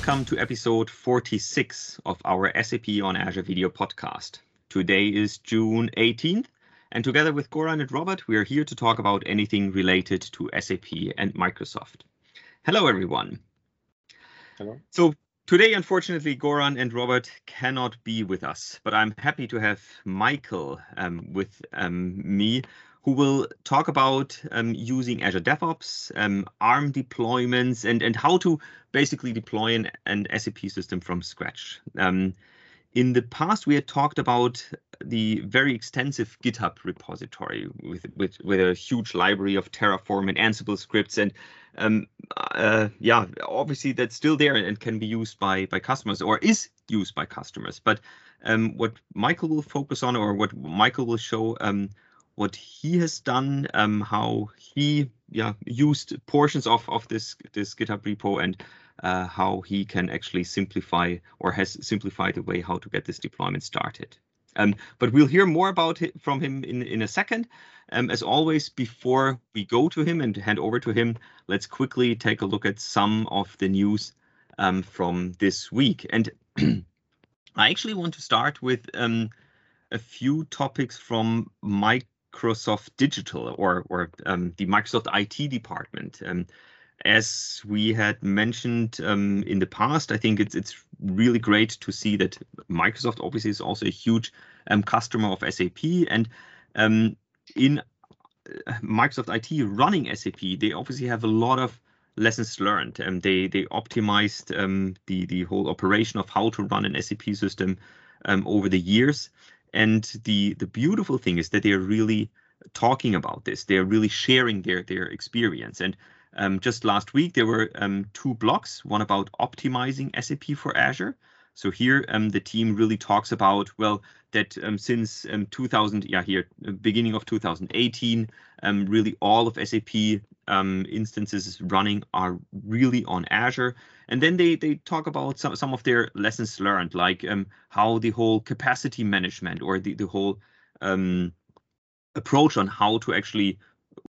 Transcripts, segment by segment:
Welcome to episode 46 of our SAP on Azure video podcast. Today is June 18th, and together with Goran and Robert, we are here to talk about anything related to SAP and Microsoft. Hello, everyone. Hello. So today, unfortunately, Goran and Robert cannot be with us, but I'm happy to have Michael um, with um, me who will talk about um, using Azure DevOps, um, ARM deployments, and, and how to basically deploy an, an SAP system from scratch. Um, in the past, we had talked about the very extensive GitHub repository with, with, with a huge library of Terraform and Ansible scripts. And um, uh, yeah, obviously that's still there and can be used by, by customers or is used by customers. But um, what Michael will focus on or what Michael will show um, what he has done, um, how he yeah used portions of of this this GitHub repo, and uh, how he can actually simplify or has simplified the way how to get this deployment started. Um, but we'll hear more about it from him in in a second. Um, as always, before we go to him and hand over to him, let's quickly take a look at some of the news um, from this week. And I actually want to start with um, a few topics from Mike Microsoft Digital or or um, the Microsoft IT department. Um, as we had mentioned um, in the past, I think it's it's really great to see that Microsoft obviously is also a huge um, customer of SAP, and um, in uh, Microsoft IT running SAP, they obviously have a lot of lessons learned, and they they optimized um, the the whole operation of how to run an SAP system over the years. And the the beautiful thing is that they're really talking about this. They're really sharing their their experience. And um, just last week there were um, two blogs, one about optimizing SAP for Azure. So here um, the team really talks about well that um, since um, 2000, yeah here beginning of 2018, um, really all of SAP instances running are really on Azure. And then they they talk about some some of their lessons learned, like um, how the whole capacity management or the the whole um, approach on how to actually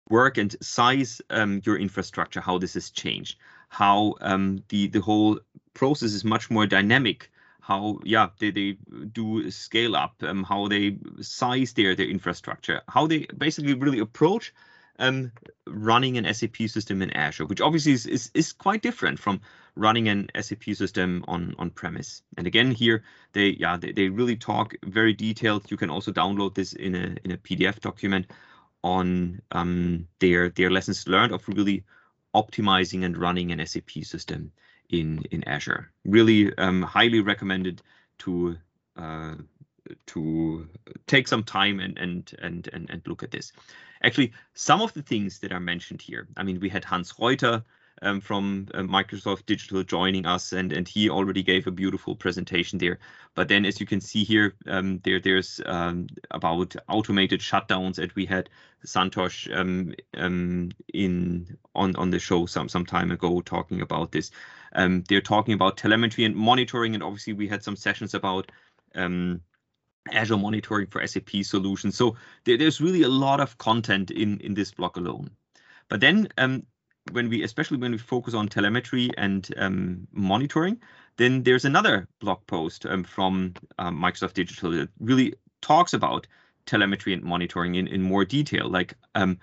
work and size um, your infrastructure, how this has changed, how um, the the whole process is much more dynamic how yeah they, they do scale up um, how they size their their infrastructure how they basically really approach um, running an SAP system in Azure, which obviously is, is, is quite different from running an SAP system on on premise. And again, here they yeah they, they really talk very detailed. You can also download this in a in a PDF document on um, their their lessons learned of really optimizing and running an SAP system in in Azure. Really um, highly recommended to uh, to take some time and, and and and and look at this. Actually, some of the things that are mentioned here. I mean, we had Hans Reuter um, from uh, Microsoft Digital joining us, and and he already gave a beautiful presentation there. But then, as you can see here, um, there there's um, about automated shutdowns that we had Santosh um, um, in on on the show some some time ago talking about this. They're talking about telemetry and monitoring, and obviously we had some sessions about um, Azure monitoring for SAP solutions. So there, there's really a lot of content in, in this block alone. But then um, when we, especially when we focus on telemetry and um, monitoring, then there's another blog post um, from um, Microsoft Digital that really talks about telemetry and monitoring in, in more detail, like um,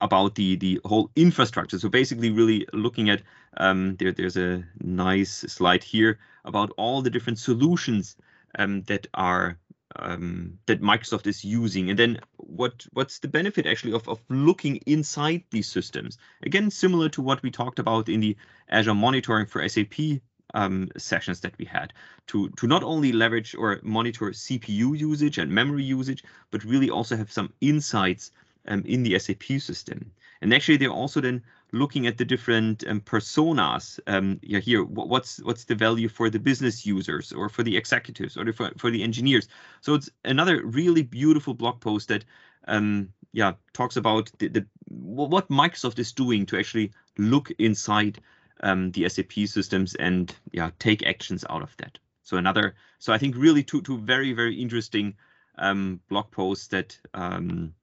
about the the whole infrastructure. So basically, really looking at um, there. There's a nice slide here about all the different solutions that are um, that Microsoft is using, and then what what's the benefit actually of of looking inside these systems? Again, similar to what we talked about in the Azure monitoring for SAP um, sessions that we had to to not only leverage or monitor CPU usage and memory usage, but really also have some insights um, in the SAP system. And actually, they're also then looking at the different um, personas. Um, yeah, here, what's what's the value for the business users or for the executives or for, for the engineers? So it's another really beautiful blog post that, um, yeah, talks about the, the what Microsoft is doing to actually look inside um, the SAP systems and yeah, take actions out of that. So another, so I think really two two very very interesting um, blog posts that um,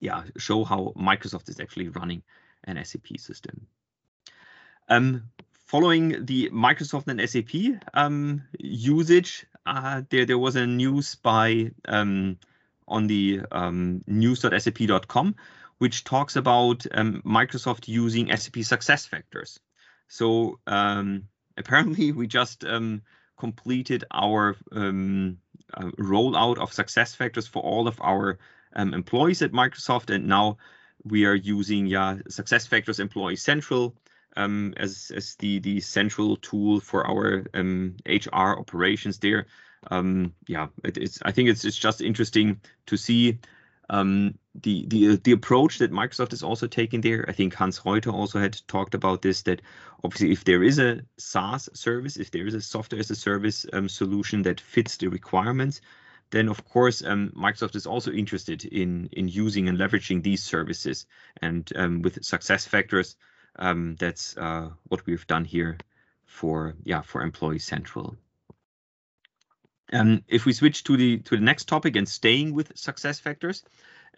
yeah show how Microsoft is actually running an SAP system. Um, following the Microsoft and SAP um, usage, uh, there there was a news by um, on the um, news.sap.com, which talks about um, Microsoft using SAP SuccessFactors. So um, apparently, we just um, completed our uh, rollout of SuccessFactors for all of our employees at Microsoft, and now we are using yeah SuccessFactors Employee Central um, as as the the central tool for our um, HR operations there. Um, yeah, it, it's I think it's it's just interesting to see um, the the the approach that Microsoft is also taking there. I think Hans Reuter also had talked about this. That obviously, if there is a SaaS service, if there is a software as a service um, solution that fits the requirements, then of course um, Microsoft is also interested in in using and leveraging these services. And um, with SuccessFactors, um, that's uh, what we've done here for yeah for Employee Central. Um, if we switch to the to the next topic and staying with SuccessFactors,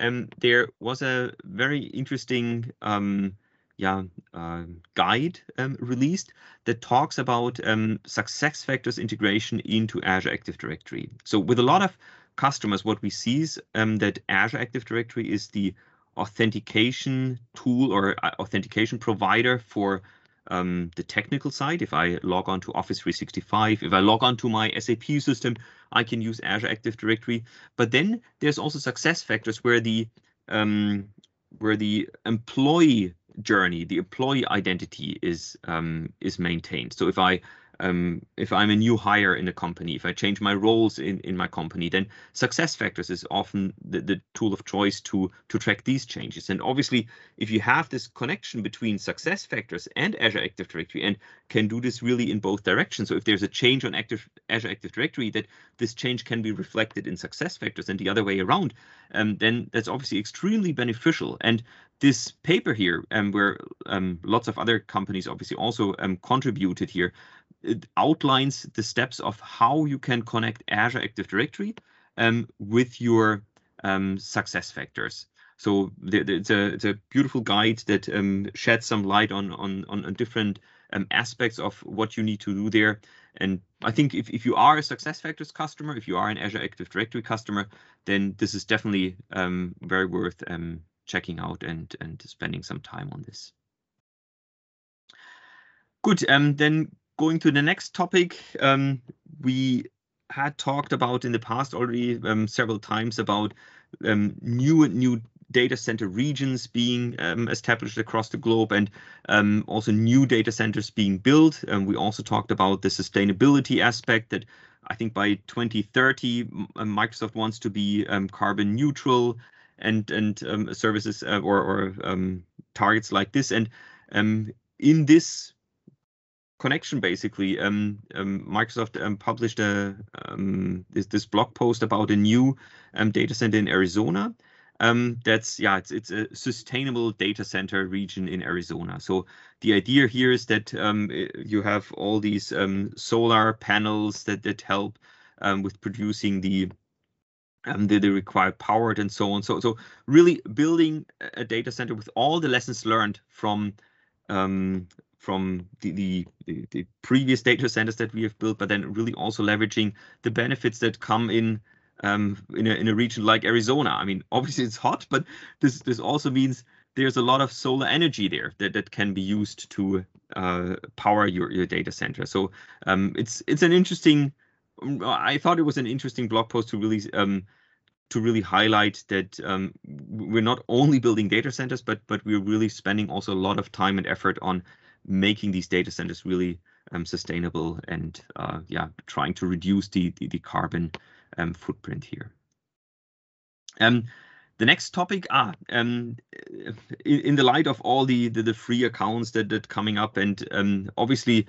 um, there was a very interesting um, yeah uh, guide um, released that talks about um, SuccessFactors integration into Azure Active Directory. So with a lot of customers, what we see is um, that Azure Active Directory is the authentication tool or uh, authentication provider for um, the technical side. If I log on to Office 365, if I log on to my SAP system, I can use Azure Active Directory. But then there's also SuccessFactors where the um, where the employee journey, the employee identity is um, is maintained. So if I um, if I'm a new hire in a company, if I change my roles in, in my company, then SuccessFactors is often the, the tool of choice to, to track these changes. And obviously, if you have this connection between SuccessFactors and Azure Active Directory and can do this really in both directions. So if there's a change on Active, Azure Active Directory, that this change can be reflected in SuccessFactors and the other way around, um, then that's obviously extremely beneficial. And this paper here, um, where um, lots of other companies obviously also um, contributed here, it outlines the steps of how you can connect Azure Active Directory um, with your um, SuccessFactors. So it's a it's a beautiful guide that um, sheds some light on on on, different um, aspects of what you need to do there. And I think if, if you are a SuccessFactors customer, if you are an Azure Active Directory customer, then this is definitely um, very worth um, checking out and and spending some time on this. Good. Um, then going to the next topic, um, we had talked about in the past already um, several times about um, new new data center regions being um, established across the globe and um, also new data centers being built. And we also talked about the sustainability aspect that I think by 2030 uh, Microsoft wants to be um, carbon neutral and and um, services uh, or, or um, targets like this. And um, in this connection basically um, um, microsoft um, published a this, this blog post about a new data center in arizona that's yeah it's it's a sustainable data center region in arizona so the idea here is that you have all these solar panels that that help with producing the um, the, the required power and so on. So, so really building a data center with all the lessons learned from um, from the, the, the previous data centers that we have built, but then really also leveraging the benefits that come in um, in, a, in a region like Arizona. I mean, obviously it's hot, but this this also means there's a lot of solar energy there that, that can be used to uh, power your, your data center. So um, it's it's an interesting. I thought it was an interesting blog post to really um, to really highlight that um, we're not only building data centers, but but we're really spending also a lot of time and effort on making these data centers really um, sustainable and uh, yeah, trying to reduce the the, the carbon um, footprint here. Um, the next topic, ah, um, in, in, the light of all the, the, the free accounts that that coming up, and um, obviously,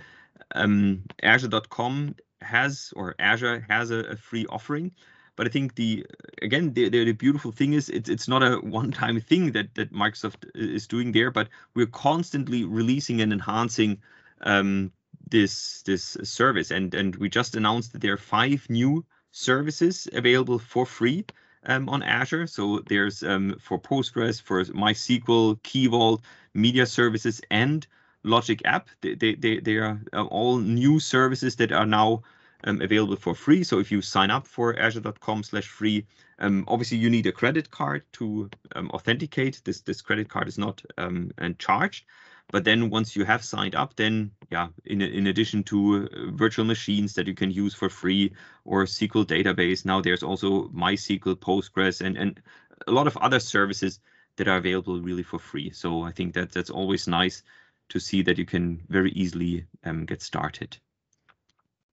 um, Azure.com has or Azure has a, a free offering. But I think the again the, the, the beautiful thing is it's it's not a one-time thing that that Microsoft is doing there, but we're constantly releasing and enhancing um, this this service. And and we just announced that there are five new services available for free um, on Azure. So there's um, for Postgres, for MySQL, Key Vault, media services, and Logic app. They they they, are uh, all new services that are now um, available for free. So if you sign up for azure.com slash free, um, obviously you need a credit card to um, authenticate. This this credit card is not um, charged. But then once you have signed up, then yeah, in in addition to uh, virtual machines that you can use for free or SQL database, now there's also MySQL, Postgres, and and a lot of other services that are available really for free. So I think that that's always nice to see that you can very easily um, get started.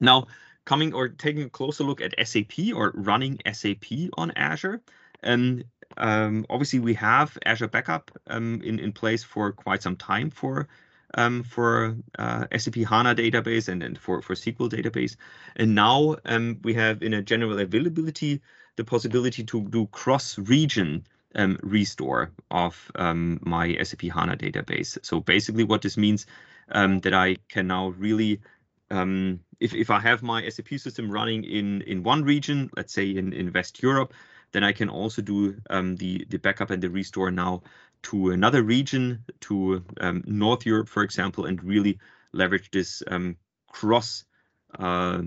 Now, coming or taking a closer look at SAP or running SAP on Azure. and um, obviously, we have Azure Backup um, in, in place for quite some time for um, for uh, SAP HANA database and, and for, for SQL database. And now um, we have in a general availability the possibility to do cross-region um, restore of um, my SAP HANA database. So basically what this means um, that I can now really, um, if, if I have my SAP system running in, in one region, let's say in, in West Europe, then I can also do um, the, the backup and the restore now to another region, to um, North Europe, for example, and really leverage this cross uh,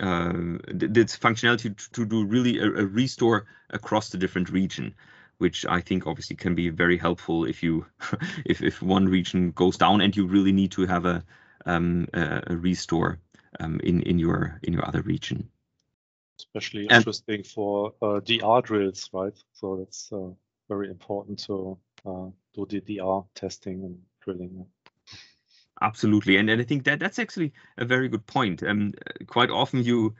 uh, this functionality to, to do really a, a, restore across the different region which I think obviously can be very helpful if you if if one region goes down and you really need to have a um, a, a, restore um, in in your in your other region. Especially and, interesting for uh, DR drills, right? So that's uh, very important to uh, do the DR testing and drilling. Absolutely, and, and I think that that's actually a very good point. Um, quite often you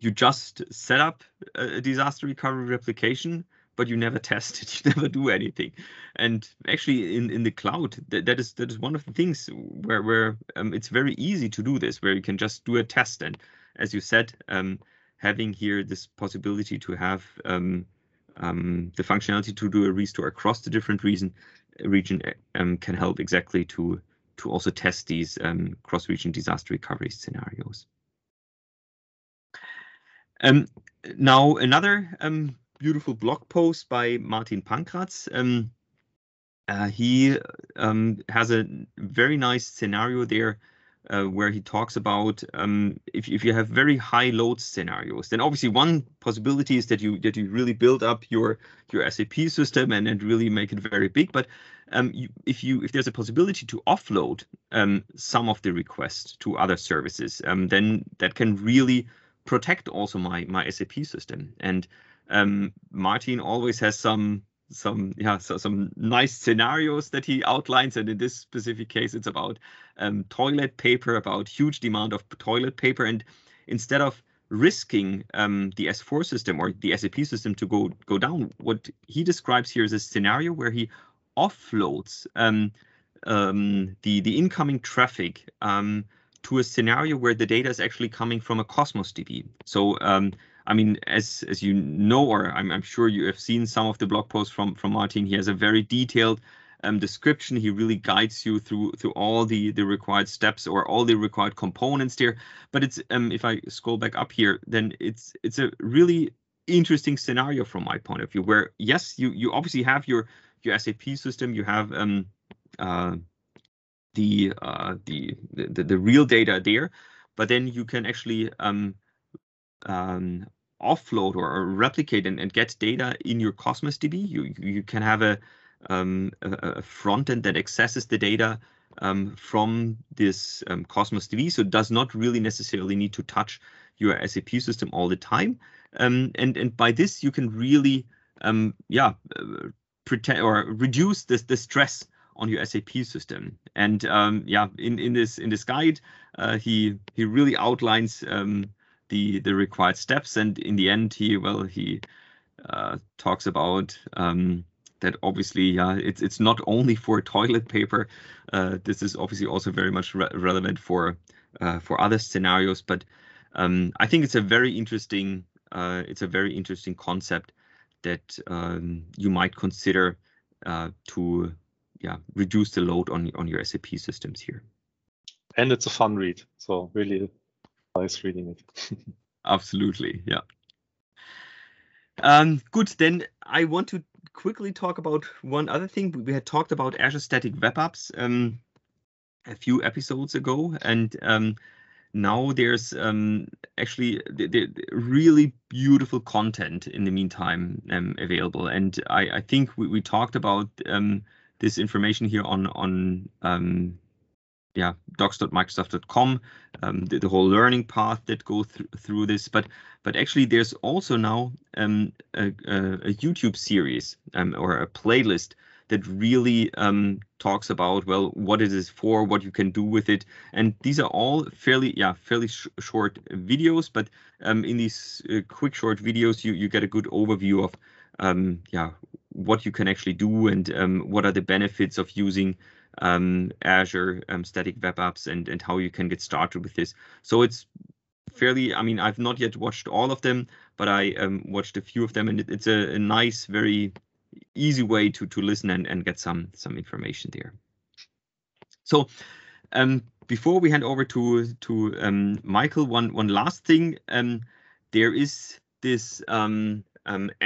you just set up a disaster recovery replication but you never test it you never do anything and actually in in the cloud that, that is that is one of the things where where um, it's very easy to do this where you can just do a test and as you said um, having here this possibility to have um, um the functionality to do a restore across the different region region um, can help exactly to to also test these um, cross-region disaster recovery scenarios. Um, now, another um, beautiful blog post by Martin Pankraz. Um, uh, he um, has a very nice scenario there uh, where he talks about um, if, if you have very high load scenarios, then obviously one possibility is that you that you really build up your your SAP system and, and really make it very big. But um, you, if you if there's a possibility to offload um, some of the requests to other services, um, then that can really protect also my my SAP system. And um, Martin always has some some yeah so some nice scenarios that he outlines. And in this specific case it's about um, toilet paper about huge demand of toilet paper. And instead of risking um, the s4 system or the sap system to go go down what he describes here is a scenario where he offloads um, um the the incoming traffic um, to a scenario where the data is actually coming from a cosmos db so um, I mean, as as you know, or I'm, I'm sure you have seen some of the blog posts from from Martin. He has a very detailed um, description. He really guides you through through all the the required steps or all the required components there. But it's um, if I scroll back up here, then it's it's a really interesting scenario from my point of view. Where yes, you you obviously have your your SAP system. You have um uh the uh the the, the real data there, but then you can actually um um, offload or, replicate and, and, get data in your Cosmos DB. You you can have a um, a, a front end that accesses the data um, from this um, Cosmos DB, so does not really necessarily need to touch your SAP system all the time. Um, and and by this you can really um, yeah uh, protect or reduce this the stress on your SAP system. And um, yeah, in in this in this guide, uh, he he really outlines the the required steps. And in the end he well he uh, talks about um, that obviously yeah it's it's not only for toilet paper. Uh, this is obviously also very much re relevant for uh, for other scenarios. But um, I think it's a very interesting uh, it's a very interesting concept that um, you might consider uh, to yeah reduce the load on on your SAP systems here. And it's a fun read. So really nice reading it. Absolutely, yeah. Um, good, then I want to quickly talk about one other thing. We had talked about Azure Static Web Apps. Um, a few episodes ago, and um, now there's um, actually really beautiful content in the meantime um, available. And I, I think we, we talked about um, this information here on on um, yeah docs.microsoft.com, um, the, the, whole learning path that go th through this. But but actually, there's also now um, a, a, YouTube series or a playlist that really um, talks about well what it is for, what you can do with it, and these are all fairly yeah fairly sh short videos. But um, in these uh, quick short videos, you you get a good overview of um, yeah what you can actually do and um, what are the benefits of using um, Azure um, static web apps and and how you can get started with this. So it's fairly i mean i've not yet watched all of them but i um, watched a few of them and it, it's a, a, nice very easy way to to listen and, and get some some information there. So um, before we hand over to to um, Michael, one one last thing. Um, there is this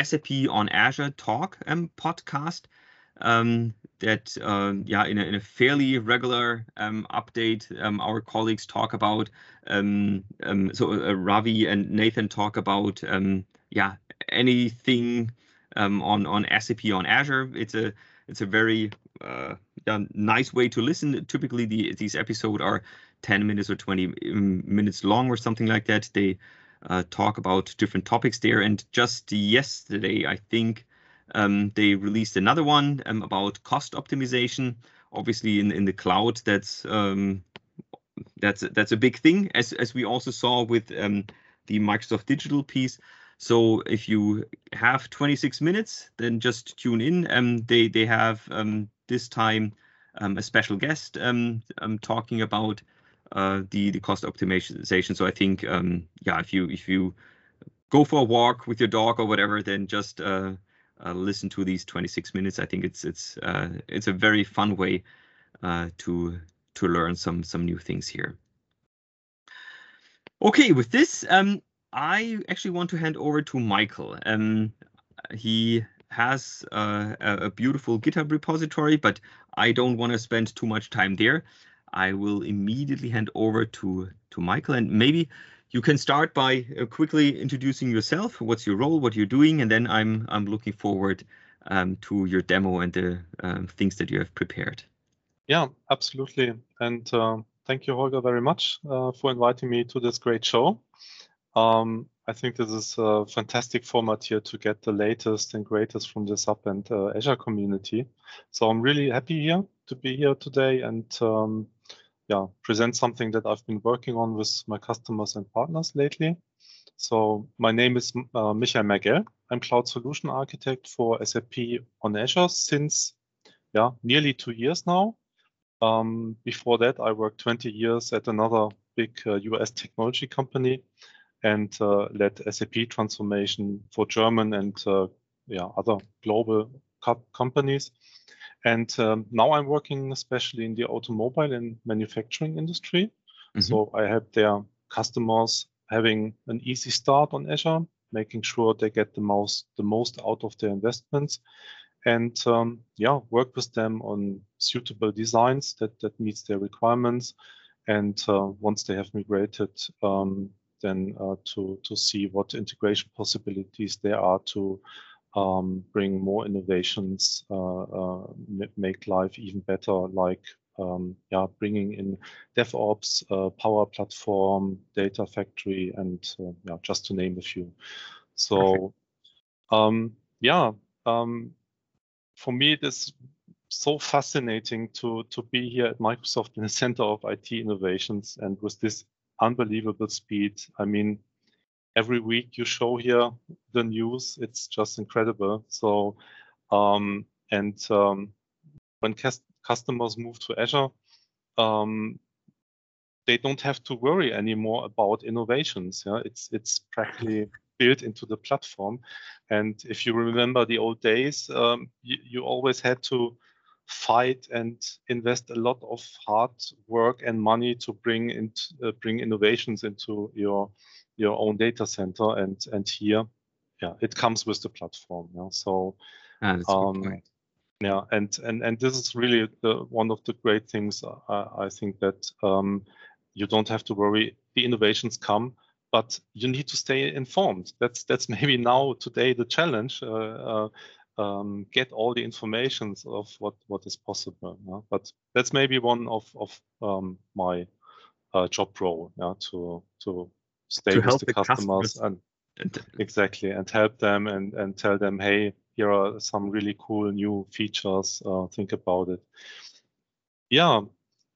SAP on Azure talk podcast um, that uh, yeah in a, in a fairly regular um, update um, our colleagues talk about um, so uh, Ravi and Nathan talk about yeah anything um, on on SAP on Azure. It's a it's a very uh, yeah, nice way to listen. Typically, the, these episodes are 10 minutes or 20 um, minutes long or something like that. They uh, talk about different topics there. And just yesterday, I think um, they released another one um, about cost optimization. Obviously, in in the cloud, that's um, that's that's a big thing, as as we also saw with um, the Microsoft Digital piece. So if you have 26 minutes, then just tune in. Um, they they have um, this time um, a special guest um, talking about uh, the the cost optimization. So I think yeah, if you if you go for a walk with your dog or whatever, then just uh, uh, listen to these 26 minutes. I think it's it's uh, it's a very fun way uh, to to learn some some new things here. Okay, with this, um, I actually want to hand over to Michael. Um, he has uh, a beautiful GitHub repository, but I don't want to spend too much time there. I will immediately hand over to to Michael, and maybe you can start by uh, quickly introducing yourself. What's your role? What you're doing, and then I'm I'm looking forward um, to your demo and the um, things that you have prepared. Yeah, absolutely. And uh, thank you, Holger, very much uh, for inviting me to this great show. Um, I think this is a fantastic format here to get the latest and greatest from the SAP and uh, Azure community. So I'm really happy here to be here today and um, yeah, present something that I've been working on with my customers and partners lately. So my name is uh, Michael Mergell. I'm Cloud Solution Architect for SAP on Azure since yeah, nearly two years now. Um, before that, I worked 20 years at another big uh, US technology company and uh, led SAP transformation for German and uh, yeah other global co companies. And um, now I'm working especially in the automobile and manufacturing industry. Mm -hmm. So I help their customers having an easy start on Azure, making sure they get the most the most out of their investments, and um, yeah, work with them on suitable designs that that meets their requirements. And uh, once they have migrated um, then uh, to to see what integration possibilities there are to um, bring more innovations, uh, uh, make life even better, like um, yeah, bringing in DevOps, uh, Power Platform, Data Factory, and uh, yeah, just to name a few. So, um, yeah, um, for me, it is so fascinating to to be here at Microsoft in the center of IT innovations and with this unbelievable speed. I mean, every week you show here the news. It's just incredible. So, um, and um, when customers move to Azure, um, they don't have to worry anymore about innovations. Yeah, it's it's practically built into the platform. And if you remember the old days, um, you, you always had to fight and invest a lot of hard work and money to bring in, uh, bring innovations into your your own data center and and here yeah it comes with the platform yeah so ah, um, Yeah, and and and this is really the one of the great things. I, I think that um, you don't have to worry. The innovations come, but you need to stay informed. That's that's maybe now today the challenge. Uh, uh, um, get all the informations of what what is possible. Yeah? But that's maybe one of of um, my uh, job role. Yeah, to to stay To with help the the customers customers. and And exactly and help them and and tell them, hey, here are some really cool new features. Uh, think about it. Yeah.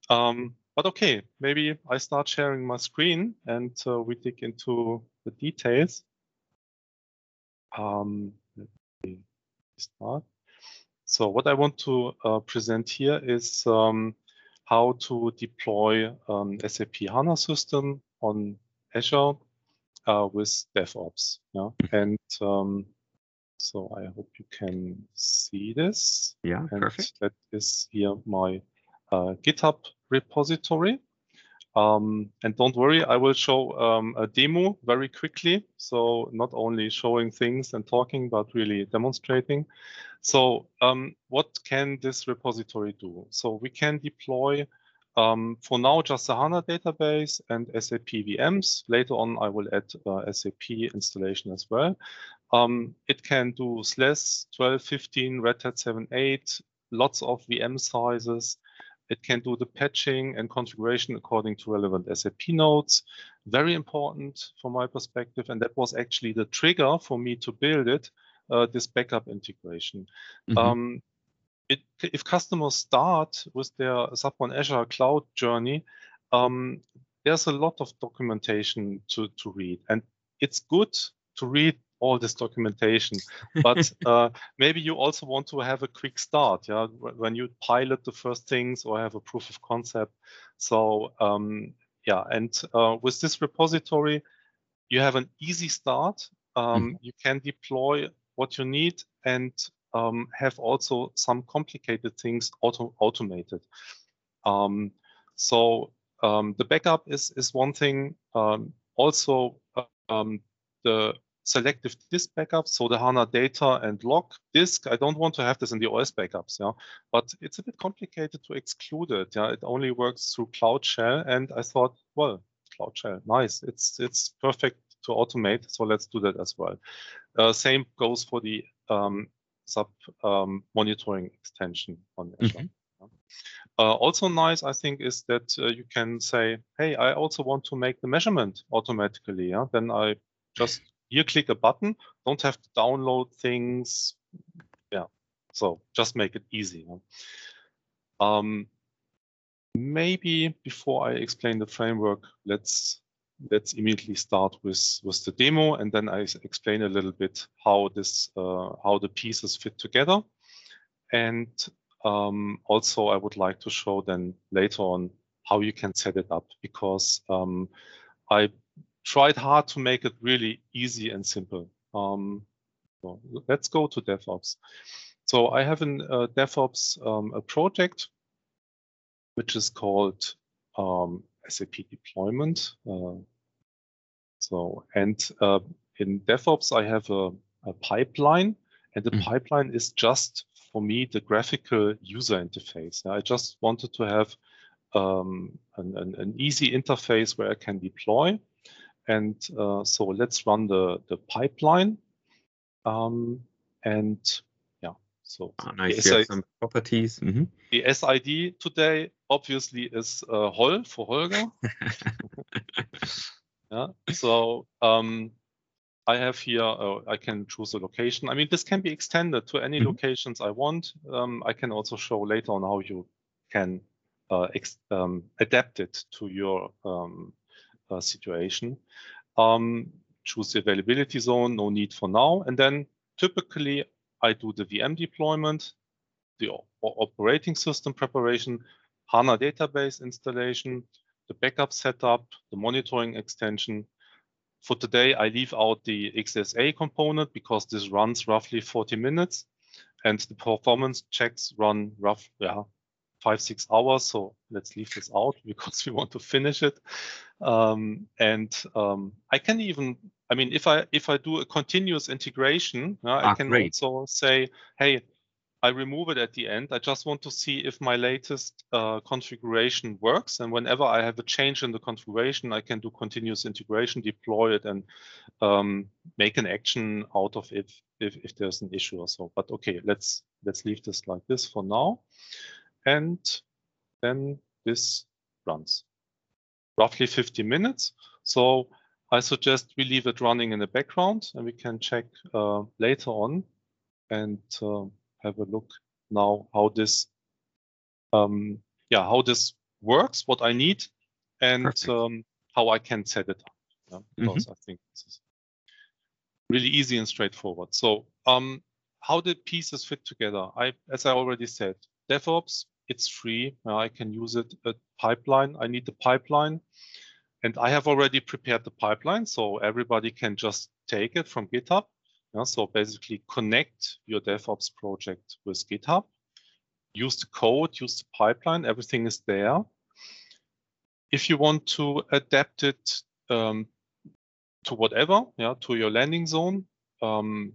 Um, but okay, maybe I start sharing my screen and uh, we dig into the details. Um, let me start. So what I want to uh, present here is um, how to deploy um, SAP HANA system on Azure uh, with DevOps. Yeah? And um, so I hope you can see this. yeah, And perfect. that is here my uh, GitHub repository. Um, and don't worry, I will show um, a demo very quickly. So not only showing things and talking, but really demonstrating. So um, what can this repository do? So we can deploy, um, for now, just the HANA database and SAP VMs. Later on, I will add uh, SAP installation as well. Um, it can do SLES 12, 15, Red Hat 7, 8, lots of VM sizes. It can do the patching and configuration according to relevant SAP notes. Very important from my perspective. And that was actually the trigger for me to build it, uh, this backup integration. Mhm. Um, it, if customers start with their SAP on Azure cloud journey, um, there's a lot of documentation to, to read. And it's good to read all this documentation, but uh, maybe you also want to have a quick start, yeah, when you pilot the first things or have a proof of concept. So um, yeah, and uh, with this repository, you have an easy start. Um, You can deploy what you need and um, have also some complicated things auto automated. Um, so um, the backup is is one thing. Um, also, um, the selective disk backup, so the HANA data and log disk. I don't want to have this in the OS backups, yeah, but it's a bit complicated to exclude it. Yeah, it only works through Cloud Shell, and I thought, well, Cloud Shell, nice. It's it's perfect to automate, so let's do that as well. Uh, same goes for the um, sub um, monitoring extension on Azure. Mhm. Uh, also nice, I think, is that uh, you can say, hey, I also want to make the measurement automatically. Yeah? Then I just here click a button, don't have to download things. Yeah, so just make it easy. yeah. Um, maybe before I explain the framework, let's let's immediately start with with the demo, and then I explain a little bit how this uh, how the pieces fit together, and um, also I would like to show then later on how you can set it up because um, I tried hard to make it really easy and simple. Um, so let's go to DevOps. So I have in uh, DevOps um, a project which is called um, SAP deployment. Uh, so and uh, in DevOps I have a, a pipeline, and the Mhm. pipeline is just for me the graphical user interface. I just wanted to have um, an, an, an easy interface where I can deploy. And uh, so let's run the, the pipeline. Um, and yeah, so Ah, nice. the, SI some properties. Mhm. the SID today obviously is uh, Hol for Holger. Yeah. So um, I have here, uh, I can choose a location. I mean, this can be extended to any Mhm. locations I want. Um, I can also show later on how you can uh, ex- um, adapt it to your um, uh, situation. Um, choose the availability zone, no need for now. And then typically I do the VM deployment, the operating system preparation, HANA database installation, the backup setup, the monitoring extension. For today, I leave out the XSA component because this runs roughly 40 minutes and the performance checks run rough, yeah, five, six hours. So let's leave this out because we want to finish it. Um, and um, I can even, I mean, if I if I do a continuous integration, uh, I Ah, can great. also say, hey, I remove it at the end. I just want to see if my latest uh, configuration works. And whenever I have a change in the configuration, I can do continuous integration, deploy it, and um, make an action out of it if, if there's an issue or so. But okay, let's let's leave this like this for now. And then this runs roughly 50 minutes. So I suggest we leave it running in the background and we can check uh, later on and uh, have a look now how this um, yeah how this works, what I need, and um, how I can set it up. Yeah, because mm -hmm. I think this is really easy and straightforward. So um, how the pieces fit together? I, as I already said, DevOps, it's free. Uh, I can use it. A pipeline, I need the pipeline. And I have already prepared the pipeline, so everybody can just take it from GitHub. Yeah, so basically connect your DevOps project with GitHub, use the code, use the pipeline, everything is there. If you want to adapt it um, to whatever, yeah, to your landing zone, um,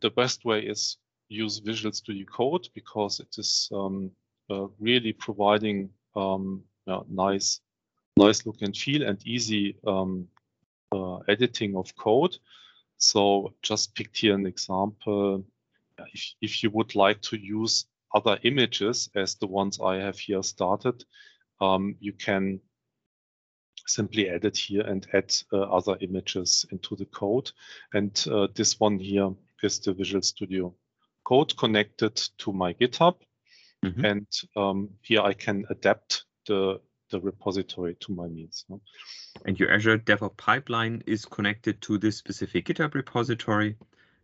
the best way is use Visual Studio Code because it is um, uh, really providing um, yeah, nice, nice look and feel and easy um, uh, editing of code. So just picked here an example. If, if you would like to use other images as the ones I have here started, um, you can simply edit here and add uh, other images into the code. And uh, this one here is the Visual Studio Code connected to my GitHub. Mm -hmm. And um, here I can adapt the, the repository to my needs. And your Azure DevOps pipeline is connected to this specific GitHub repository.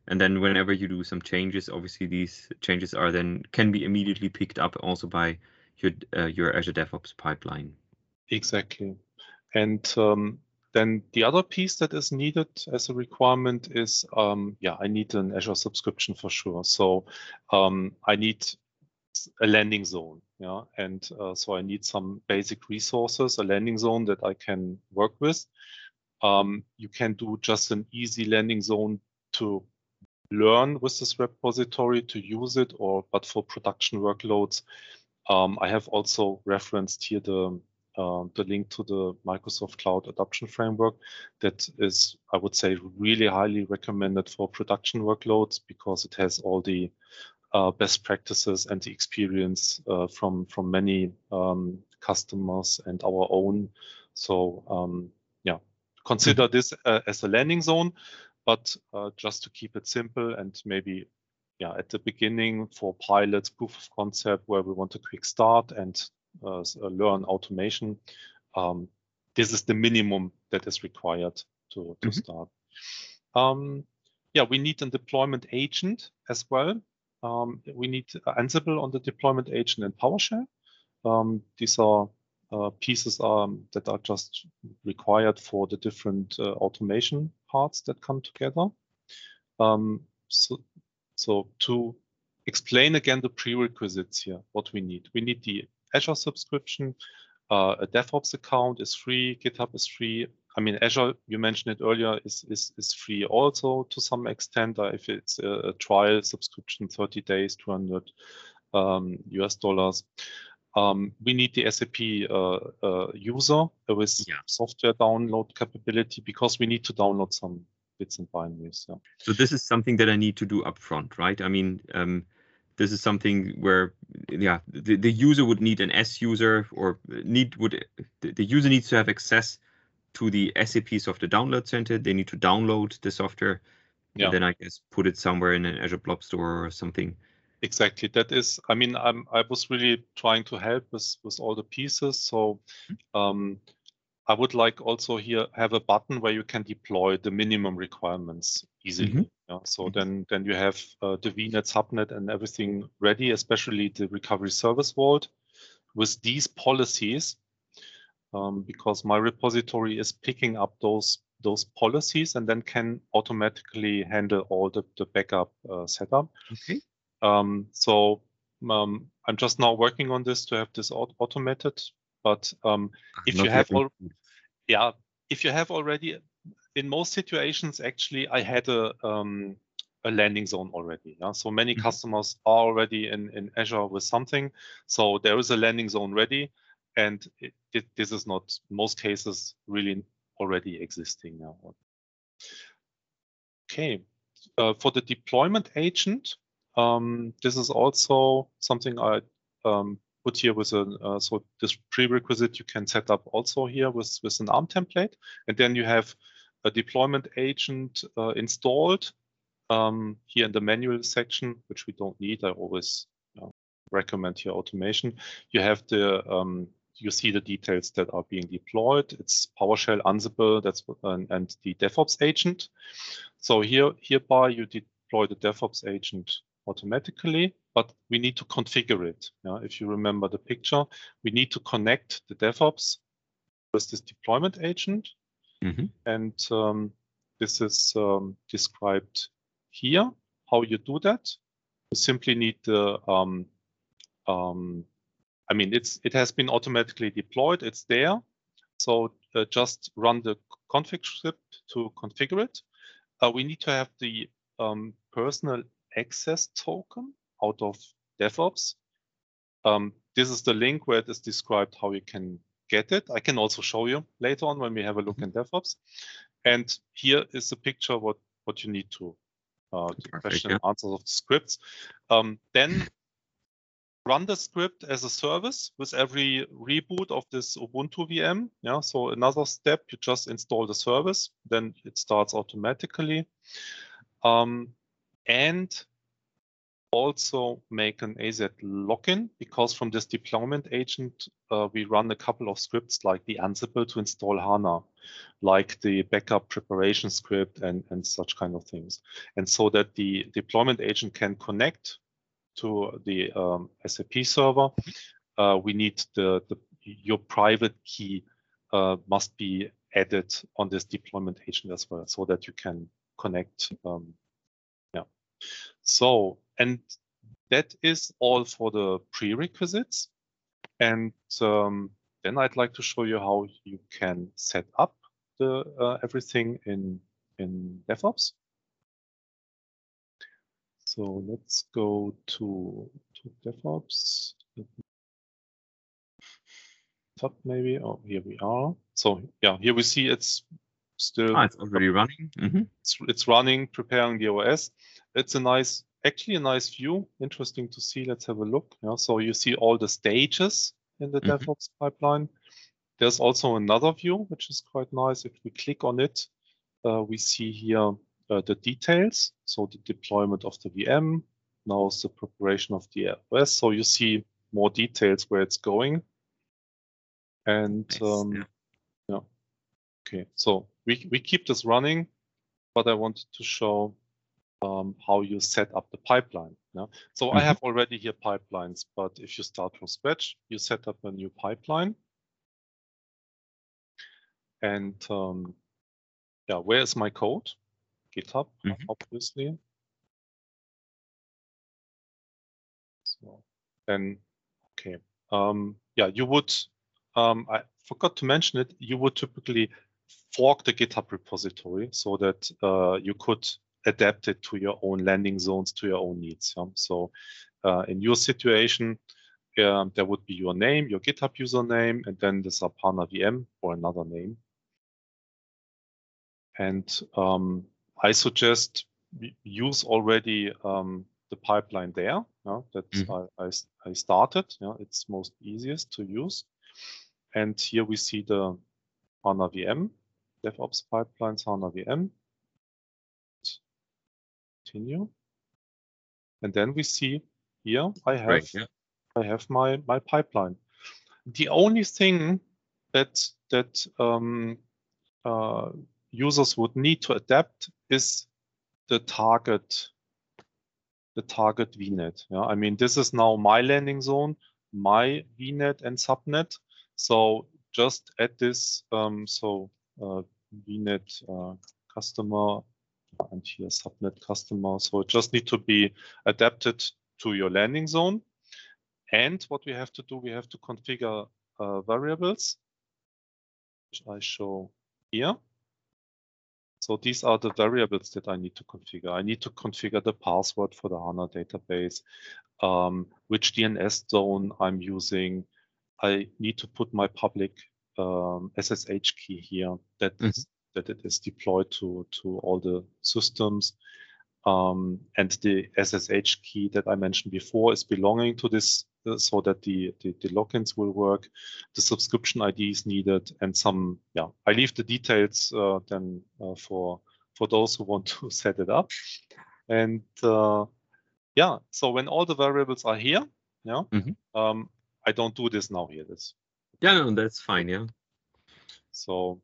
And then whenever you do some changes, obviously these changes are then can be immediately picked up also by your uh, your Azure DevOps pipeline. Exactly. And um, then the other piece that is needed as a requirement is, um, yeah, I need an Azure subscription for sure. So um, I need a landing zone, yeah, and uh, so I need some basic resources, a landing zone that I can work with. Um, you can do just an easy landing zone to learn with this repository to use it, or but for production workloads, um, I have also referenced here the uh, the link to the Microsoft Cloud Adoption Framework that is, I would say, really highly recommended for production workloads because it has all the uh, best practices and the experience uh, from from many um, customers and our own. So um, yeah, consider this uh, as a landing zone, but uh, just to keep it simple and maybe yeah at the beginning for pilots, proof of concept where we want a quick start and uh, uh, learn automation. Um, this is the minimum that is required to, to mm -hmm. start. Um, yeah, we need a deployment agent as well. Um, we need Ansible on the deployment agent and PowerShell. Um, these are uh, pieces um, that are just required for the different uh, automation parts that come together. Um, so, so to explain again the prerequisites here, what we need. We need the Azure subscription. Uh, a DevOps account is free. GitHub is free. I mean, Azure, you mentioned it earlier, is is, is free also to some extent. Uh, if it's a, a, trial subscription, 30 days, 200 um, US dollars. Um, we need the SAP uh, uh, user with yeah. software download capability because we need to download some bits and binaries. Yeah. So this is something that I need to do upfront, right? I mean, um, this is something where yeah the, the user would need an S user or need would the, the user needs to have access to the SAP software download center. They need to download the software yeah. and then I guess put it somewhere in an Azure Blob Store or something. Exactly. That is, I mean, I'm, I was really trying to help with, with all the pieces. So mm-hmm. um, I would like also here have a button where you can deploy the minimum requirements easily. Mm -hmm. yeah? So mm -hmm. then then you have uh, the VNet, subnet, and everything ready, especially the recovery service vault with these policies, um, because my repository is picking up those those policies and then can automatically handle all the, the backup uh, setup. Okay. Um, so um, I'm just now working on this to have this automated. But um, if Not you have, al- yeah, if you have already, in most situations, actually, I had a um, a landing zone already. Yeah? So many mm -hmm. customers are already in, in Azure with something. So there is a landing zone ready. And it, it, this is not, most cases, really already existing now. Okay. Uh, for the deployment agent, um, this is also something I um, put here with a, uh, so this prerequisite you can set up also here with, with an ARM template. And then you have a deployment agent uh, installed um, here in the manual section, which we don't need. I always uh, recommend here automation. You have the um, you see the details that are being deployed. It's PowerShell, Ansible, that's and, and the DevOps agent. So here hereby you deploy the DevOps agent automatically, but we need to configure it. Yeah? If you remember the picture, we need to connect the DevOps with this deployment agent. Mm -hmm. And um, this is um, described here, how you do that. You simply need the, um, um, I mean, it's it has been automatically deployed. It's there. So uh, just run the config script to configure it. Uh, we need to have the um, personal access token out of DevOps. Um, this is the link where it is described how you can get it. I can also show you later on when we have a look in DevOps. And here is a picture what what you need to uh, the question yeah. and answers of the scripts. Um, then run the script as a service with every reboot of this Ubuntu VM. Yeah, so another step, you just install the service, then it starts automatically. Um, and also make an AZ login because from this deployment agent, uh, we run a couple of scripts like the Ansible to install HANA, like the backup preparation script and, and such kind of things. And so that the deployment agent can connect to the um, SAP server, uh, we need the, the your private key uh, must be added on this deployment agent as well so that you can connect um, yeah so and that is all for the prerequisites. And um, then I'd like to show you how you can set up the uh, everything in in DevOps. So let's go to, to DevOps. Top maybe. Oh, here we are. So yeah, here we see it's still. Ah, it's already running. Mm -hmm. it's, it's running, preparing the OS. It's a nice actually a nice view. Interesting to see. Let's have a look. Yeah, so you see all the stages in the mm -hmm. DevOps pipeline. There's also another view, which is quite nice. If we click on it, uh, we see here uh, the details. So the deployment of the VM, now is the preparation of the OS. So you see more details where it's going. And nice, um, yeah. yeah. Okay, so we, we keep this running, but I wanted to show um, how you set up the pipeline. Yeah? So mm -hmm. I mm-hmm. have already here pipelines, but if you start from scratch, you set up a new pipeline. And um, yeah, where is my code? GitHub, -hmm. obviously. So then, okay. Um, yeah, you would, um, I forgot to mention it, you would typically fork the GitHub repository so that uh, you could adapt it to your own landing zones, to your own needs. Yeah? So uh, in your situation, um, there would be your name, your GitHub username, and then the SAP HANA VM or another name. And um, I suggest use already um, the pipeline there yeah, that mm. I, I, I, started. Yeah, it's most easiest to use. And here we see the HANA VM, DevOps pipelines HANA VM continue. And then we see here I have right, yeah. I have my my pipeline. The only thing that that um, uh, users would need to adapt is the target the target VNet. Yeah, I mean this is now my landing zone, my VNet and subnet. So just add this um, so uh, VNet uh, customer and here subnet customer. So it just need to be adapted to your landing zone. And what we have to do, we have to configure uh, variables, which I show here. So these are the variables that I need to configure. I need to configure the password for the HANA database, um, which DNS zone I'm using. I need to put my public um, SSH key here that mm -hmm. that it is deployed to to all the systems. Um, and the SSH key that I mentioned before is belonging to this so that the, the, the, logins will work. The subscription ID is needed and some, yeah, I leave the details uh, then uh, for, for those who want to set it up. And uh, yeah, so when all the variables are here, yeah, mm -hmm. um, I don't do this now here. This. Yeah, no, that's fine. Yeah. So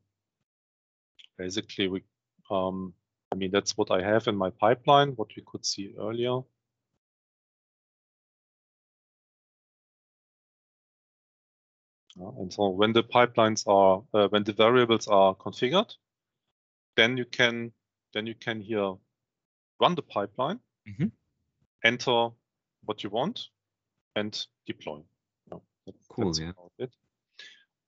basically we, um, I mean, that's what I have in my pipeline, what we could see earlier. And so when the pipelines are, uh, when the variables are configured, then you can, then you can here run the pipeline, mm -hmm. enter what you want, and deploy. Yeah, cool. yeah.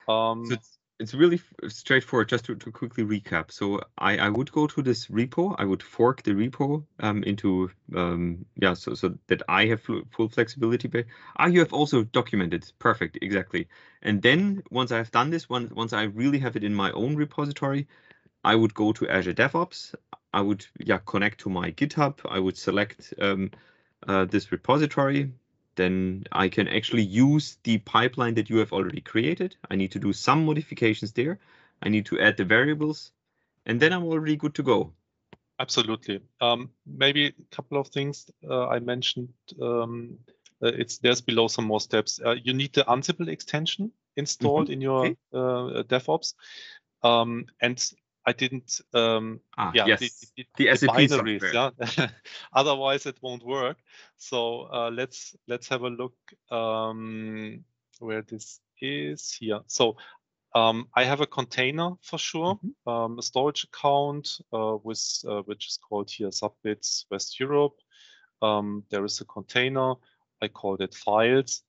Um, so it's really straightforward. Just to, to quickly recap, so I, I would go to this repo. I would fork the repo um, into um, yeah, so so that I have full flexibility. But ah, you have also documented perfect, exactly. And then once I've done this, once once I really have it in my own repository, I would go to Azure DevOps. I would yeah connect to my GitHub. I would select um, uh, this repository then I can actually use the pipeline that you have already created. I need to do some modifications there. I need to add the variables, and then I'm already good to go. Absolutely. Um, maybe a couple of things uh, I mentioned. Um, uh, it's there's below some more steps. Uh, you need the Ansible extension installed mm -hmm. in your okay. Uh, DevOps, um, and I didn't. Um, ah, yeah, yes. the, the, the, the SAP binaries. Software. Yeah, otherwise it won't work. So uh, let's let's have a look um, where this is here. So um, I have a container for sure, mm -hmm. um, a storage account uh, with uh, which is called here SAPbits West Europe. Um, there is a container. I called it files,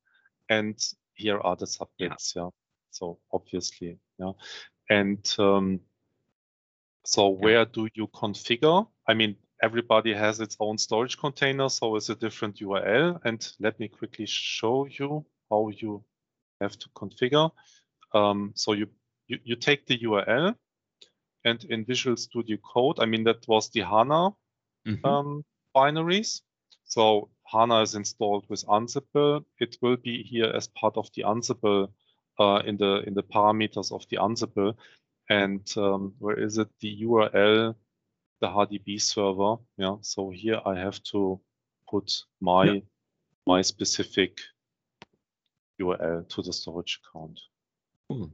and here are the sapbits. Yeah. yeah. So obviously, yeah, and um, so where do you configure? I mean, everybody has its own storage container, so it's a different URL. And let me quickly show you how you have to configure. Um, so you, you, you take the URL and in Visual Studio Code, I mean, that was the HANA mm -hmm. um, binaries. So HANA is installed with Ansible. It will be here as part of the Ansible uh, in the in the parameters of the Ansible and um, where is it? The URL, the HDB server. Yeah. So here I have to put my yeah. my specific URL to the storage account. Cool.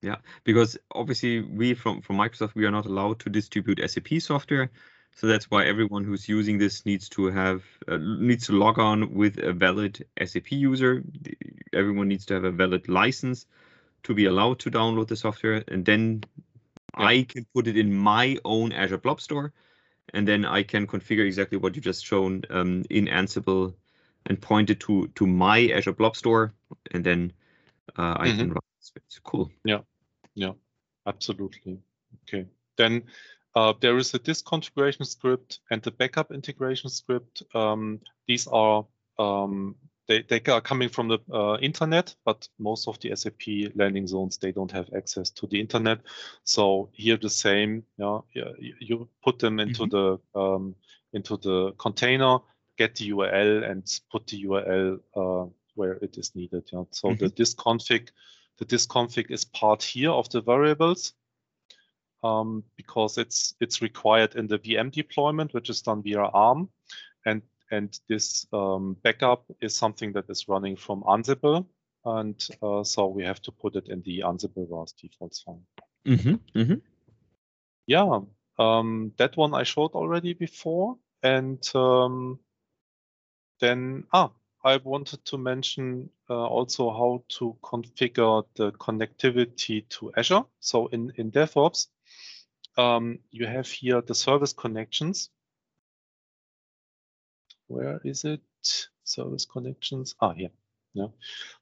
Yeah, because obviously we from from Microsoft we are not allowed to distribute SAP software, so that's why everyone who's using this needs to have uh, needs to log on with a valid SAP user. Everyone needs to have a valid license to be allowed to download the software, and then yeah. I can put it in my own Azure Blob Store, and then I can configure exactly what you just shown um, in Ansible and point it to to my Azure Blob Store, and then uh, I mm-hmm. can run it. Cool. Yeah, yeah, absolutely. Okay, then. Uh, there is a disk configuration script and the backup integration script. Um, these are um, they, they are coming from the uh, internet, but most of the SAP landing zones, they don't have access to the internet. So here the same, yeah, you put them into mm -hmm. the um, into the container, get the URL and put the URL uh, where it is needed. Yeah. So the disk config, the disk config is part here of the variables. Um, because it's it's required in the VM deployment, which is done via ARM, and and this um, backup is something that is running from Ansible. And uh, so we have to put it in the Ansible RAS defaults file. Mm -hmm, mm -hmm. Yeah, um, that one I showed already before. And um, then, ah, I wanted to mention uh, also how to configure the connectivity to Azure. So in, in DevOps, um, you have here the service connections where is it? Service connections. Ah, here. Yeah.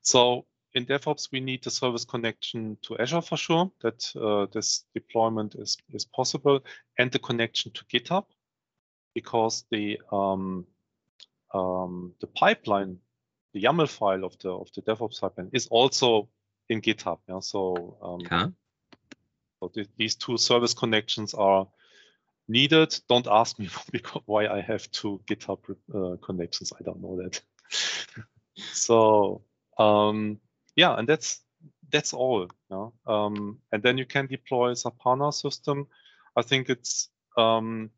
So in DevOps, we need the service connection to Azure for sure, that uh, this deployment is, is possible, and the connection to GitHub, because the um, um, the pipeline, the YAML file of the of the DevOps pipeline is also in GitHub. Yeah? So, um, so th these two service connections are needed. Don't ask me why I have two GitHub uh, connections. I don't know that. so um, yeah, and that's that's all. You know? um, and then you can deploy SAP HANA system. I think it's um,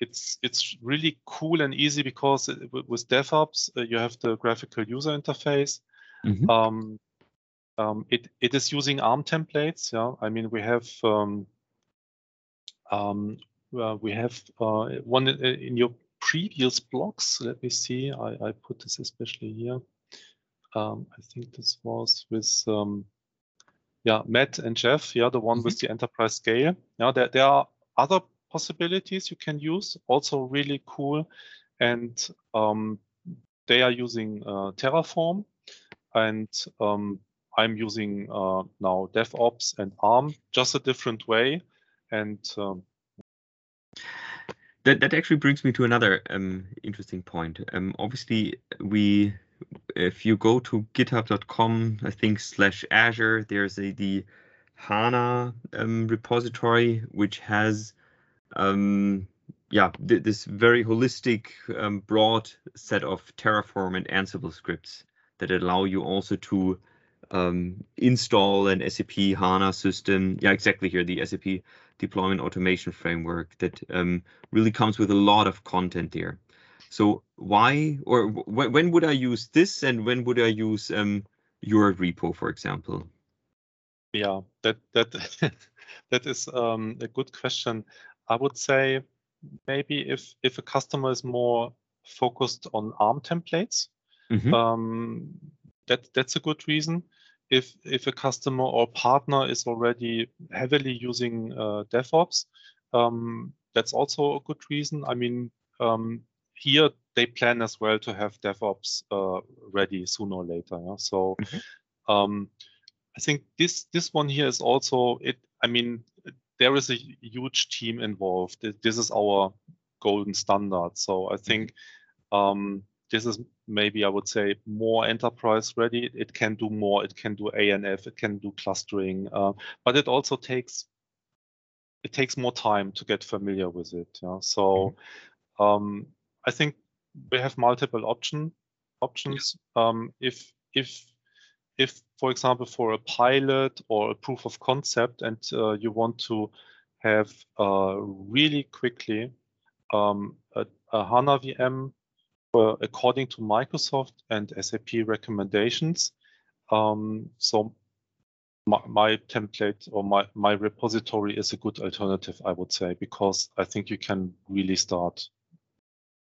it's it's really cool and easy because it, with DevOps uh, you have the graphical user interface. Mm -hmm. um, um, it it is using ARM templates. Yeah, I mean we have um, um, uh, we have uh, one in your previous blocks. Let me see. I, I put this especially here. Um, I think this was with um, yeah Matt and Jeff. Yeah, the one mm -hmm. with mm-hmm. the enterprise scale. Now there there are other possibilities you can use. Also really cool, and um, they are using uh, Terraform, and um, I'm using uh, now DevOps and ARM, just a different way. And um, that that actually brings me to another um, interesting point. Um, obviously, we if you go to github.com, I think slash Azure, there's a the HANA um, repository which has um, yeah th this very holistic, um, broad set of Terraform and Ansible scripts that allow you also to um, install an SAP HANA system. Yeah, exactly here, the SAP deployment automation framework that um, really comes with a lot of content there. So why or when would I use this and when would I use um, your repo, for example? Yeah, that that that is um, a good question. I would say maybe if if a customer is more focused on ARM templates, mm -hmm. um, that that's a good reason if if a customer or partner is already heavily using uh, DevOps, um, that's also a good reason. I mean, um, here they plan as well to have DevOps uh, ready sooner or later. Yeah? So mm-hmm. um, I think this this one here is also it. I mean, there is a huge team involved. This is our golden standard. So I think mm-hmm. um, this is maybe I would say more enterprise ready. It can do more. It can do ANF. It can do clustering, uh, but it also takes it takes more time to get familiar with it. Yeah? So mm-hmm. um, I think we have multiple option options. Um, if if if for example for a pilot or a proof of concept and uh, you want to have uh, really quickly um, a, a HANA VM uh, according to Microsoft and SAP recommendations. Um, so my, my, template or my, my repository is a good alternative, I would say, because I think you can really start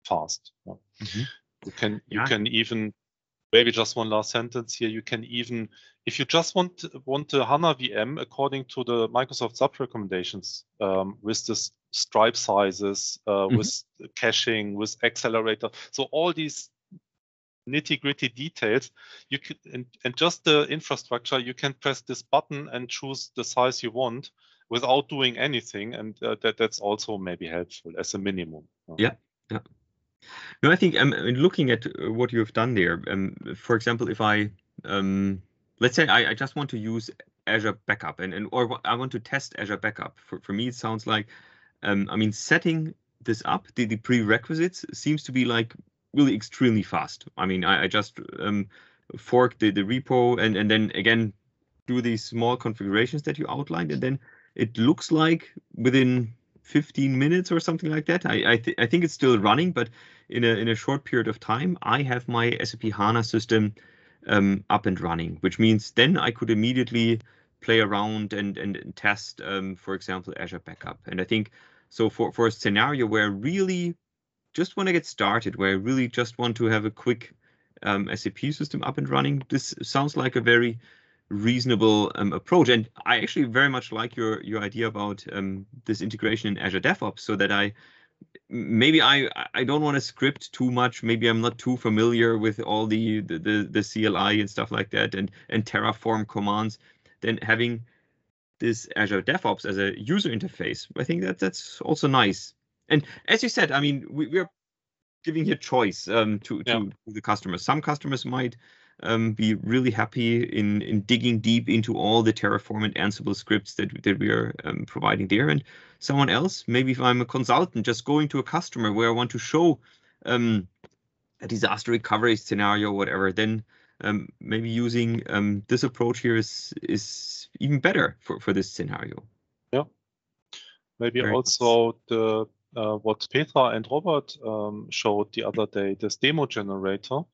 fast. Yeah. Mm -hmm. You can you yeah. can even maybe just one last sentence here. You can even if you just want want a HANA VM according to the Microsoft SAP recommendations um, with this stripe sizes, uh, mm-hmm. with caching, with accelerator. So all these nitty gritty details, you can and, and just the infrastructure, you can press this button and choose the size you want without doing anything, and uh, that that's also maybe helpful as a minimum. Yeah, yeah. No, I think um, looking at uh, what you have done there. Um, for example, if I um, let's say I, I just want to use Azure Backup and, and or I want to test Azure Backup. For for me, it sounds like um, I mean, setting this up, the, the prerequisites seems to be like really extremely fast. I mean, I, I just um, fork the, the repo and, and then again do these small configurations that you outlined. And then it looks like within 15 minutes or something like that. I I, th I think it's still running, but in a in a short period of time, I have my SAP HANA system um, up and running, which means then I could immediately play around and and test, um, for example, Azure Backup. And I think so for, for a scenario where I really just want to get started, where I really just want to have a quick um, SAP system up and running, this sounds like a very reasonable um, approach. And I actually very much like your your idea about um, this integration in Azure DevOps, so that I maybe I I don't want to script too much. Maybe I'm not too familiar with all the the, the, the CLI and stuff like that and and Terraform commands. Then having this Azure DevOps as a user interface, I think that that's also nice. And as you said, I mean, we, we're giving here choice um, to, yeah. to the customers. Some customers might um, be really happy in in digging deep into all the Terraform and Ansible scripts that that we are um, providing there. And someone else, maybe if I'm a consultant, just going to a customer where I want to show um, a disaster recovery scenario, or whatever, then um, maybe using um, this approach here is is even better for for this scenario. Yeah, maybe Very also nice. the uh, what Petra and Robert um, showed the other day, this demo generator.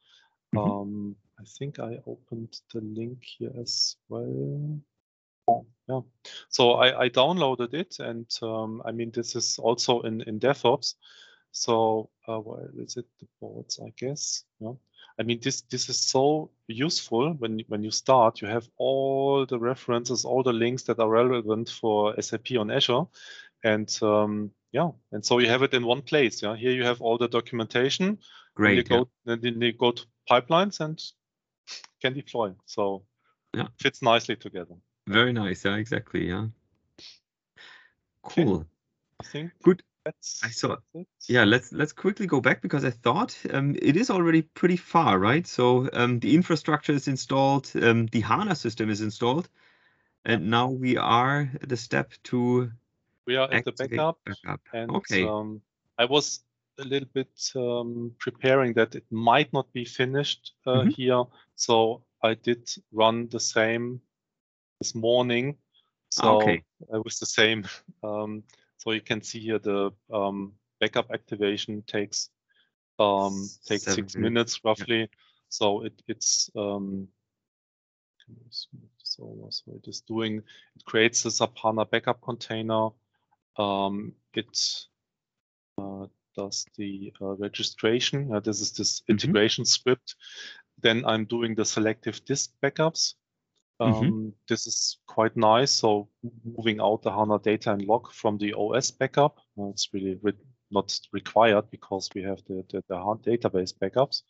Mm -hmm. I think I opened the link here as well. Yeah, so I, I downloaded it, and um, I mean this is also in in DevOps. So uh, where is it? The boards, I guess. Yeah. I mean this this is so useful when when you start. You have all the references, all the links that are relevant for SAP on Azure, and um, yeah, and so you have it in one place. Yeah, here you have all the documentation. Great. Then you, yeah. go, then you go to pipelines and can deploy. So yeah, fits nicely together. Very nice. Yeah, exactly. Yeah. Cool. Okay. I think good. I saw. Yeah, let's let's quickly go back because I thought um, it is already pretty far, right? So um, the infrastructure is installed, um, the HANA system is installed, and now we are at the step to. We are at the backup, backup. and okay. Um, I was a little bit um, preparing that it might not be finished uh, mm -hmm. here. So I did run the same this morning. So okay. it was the same. Um, so you can see here the um, backup activation takes um, takes Seven six minutes roughly. Yeah. So it, it's um, so, so it is doing it creates a SAP HANA backup container. Um, it uh, does the uh, registration. Uh, this is this mm-hmm. integration script. Then I'm doing the selective disk backups. Mm-hmm. Um, mm-hmm. This is quite nice. So moving out the HANA data and log from the OS backup, uh, it's really re- not required because we have the, the, the database backups.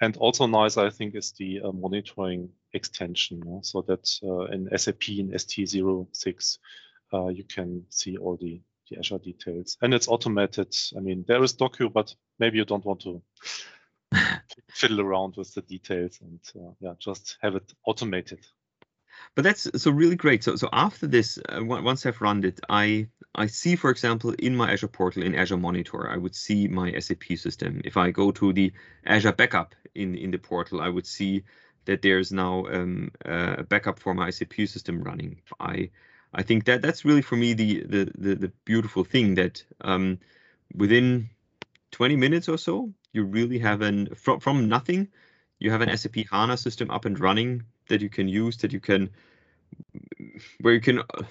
And also nice, I think, is the uh, monitoring extension. So that uh, in SAP in ST06, uh, you can see all the the Azure details. And it's automated. I mean, there is Docu, but maybe you don't want to fiddle around with the details and uh, yeah, just have it automated. But that's so really great. So so after this, uh, once I've run it, I I see, for example, in my Azure portal in Azure Monitor, I would see my SAP system. If I go to the Azure backup in in the portal, I would see that there's now um, a backup for my SAP system running. I I think that that's really for me the the the, the beautiful thing that um, within 20 minutes or so you really have an from from nothing you have an SAP HANA system up and running that you can use that you can where you can uh,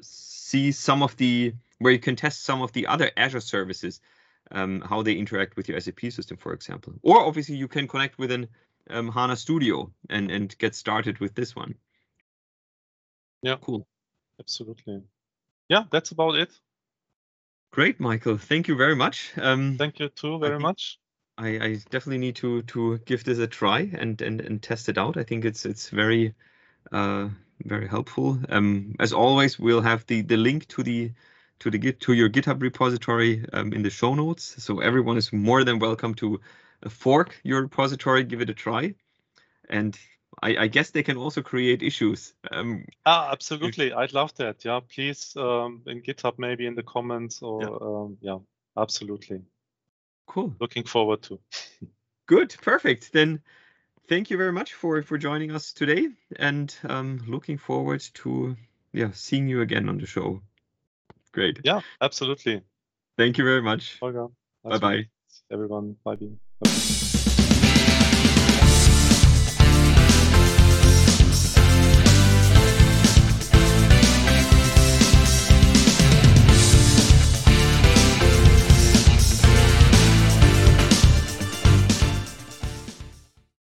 see some of the where you can test some of the other Azure services um, how they interact with your SAP system, for example. Or obviously you can connect with an um, HANA Studio and and get started with this one. Yeah, cool. Absolutely. Yeah, that's about it. Great, Michael. Thank you very much. Um, Thank you too very much. I, I, definitely need to to give this a try and and, and test it out. I think it's it's very uh, very helpful. Um, as always, we'll have the the link to the to the git to your GitHub repository um, in the show notes. So everyone is more than welcome to fork your repository, give it a try, and I, I, guess they can also create issues. Um, ah, absolutely. I'd love that. Yeah, please um, in GitHub, maybe in the comments or yeah, um, yeah absolutely. Cool. Looking forward to. Good. Perfect. Then thank you very much for for joining us today, and um, looking forward to yeah seeing you again on the show. Great. Yeah, absolutely. Thank you very much. Bye bye. Everyone. Bye bye.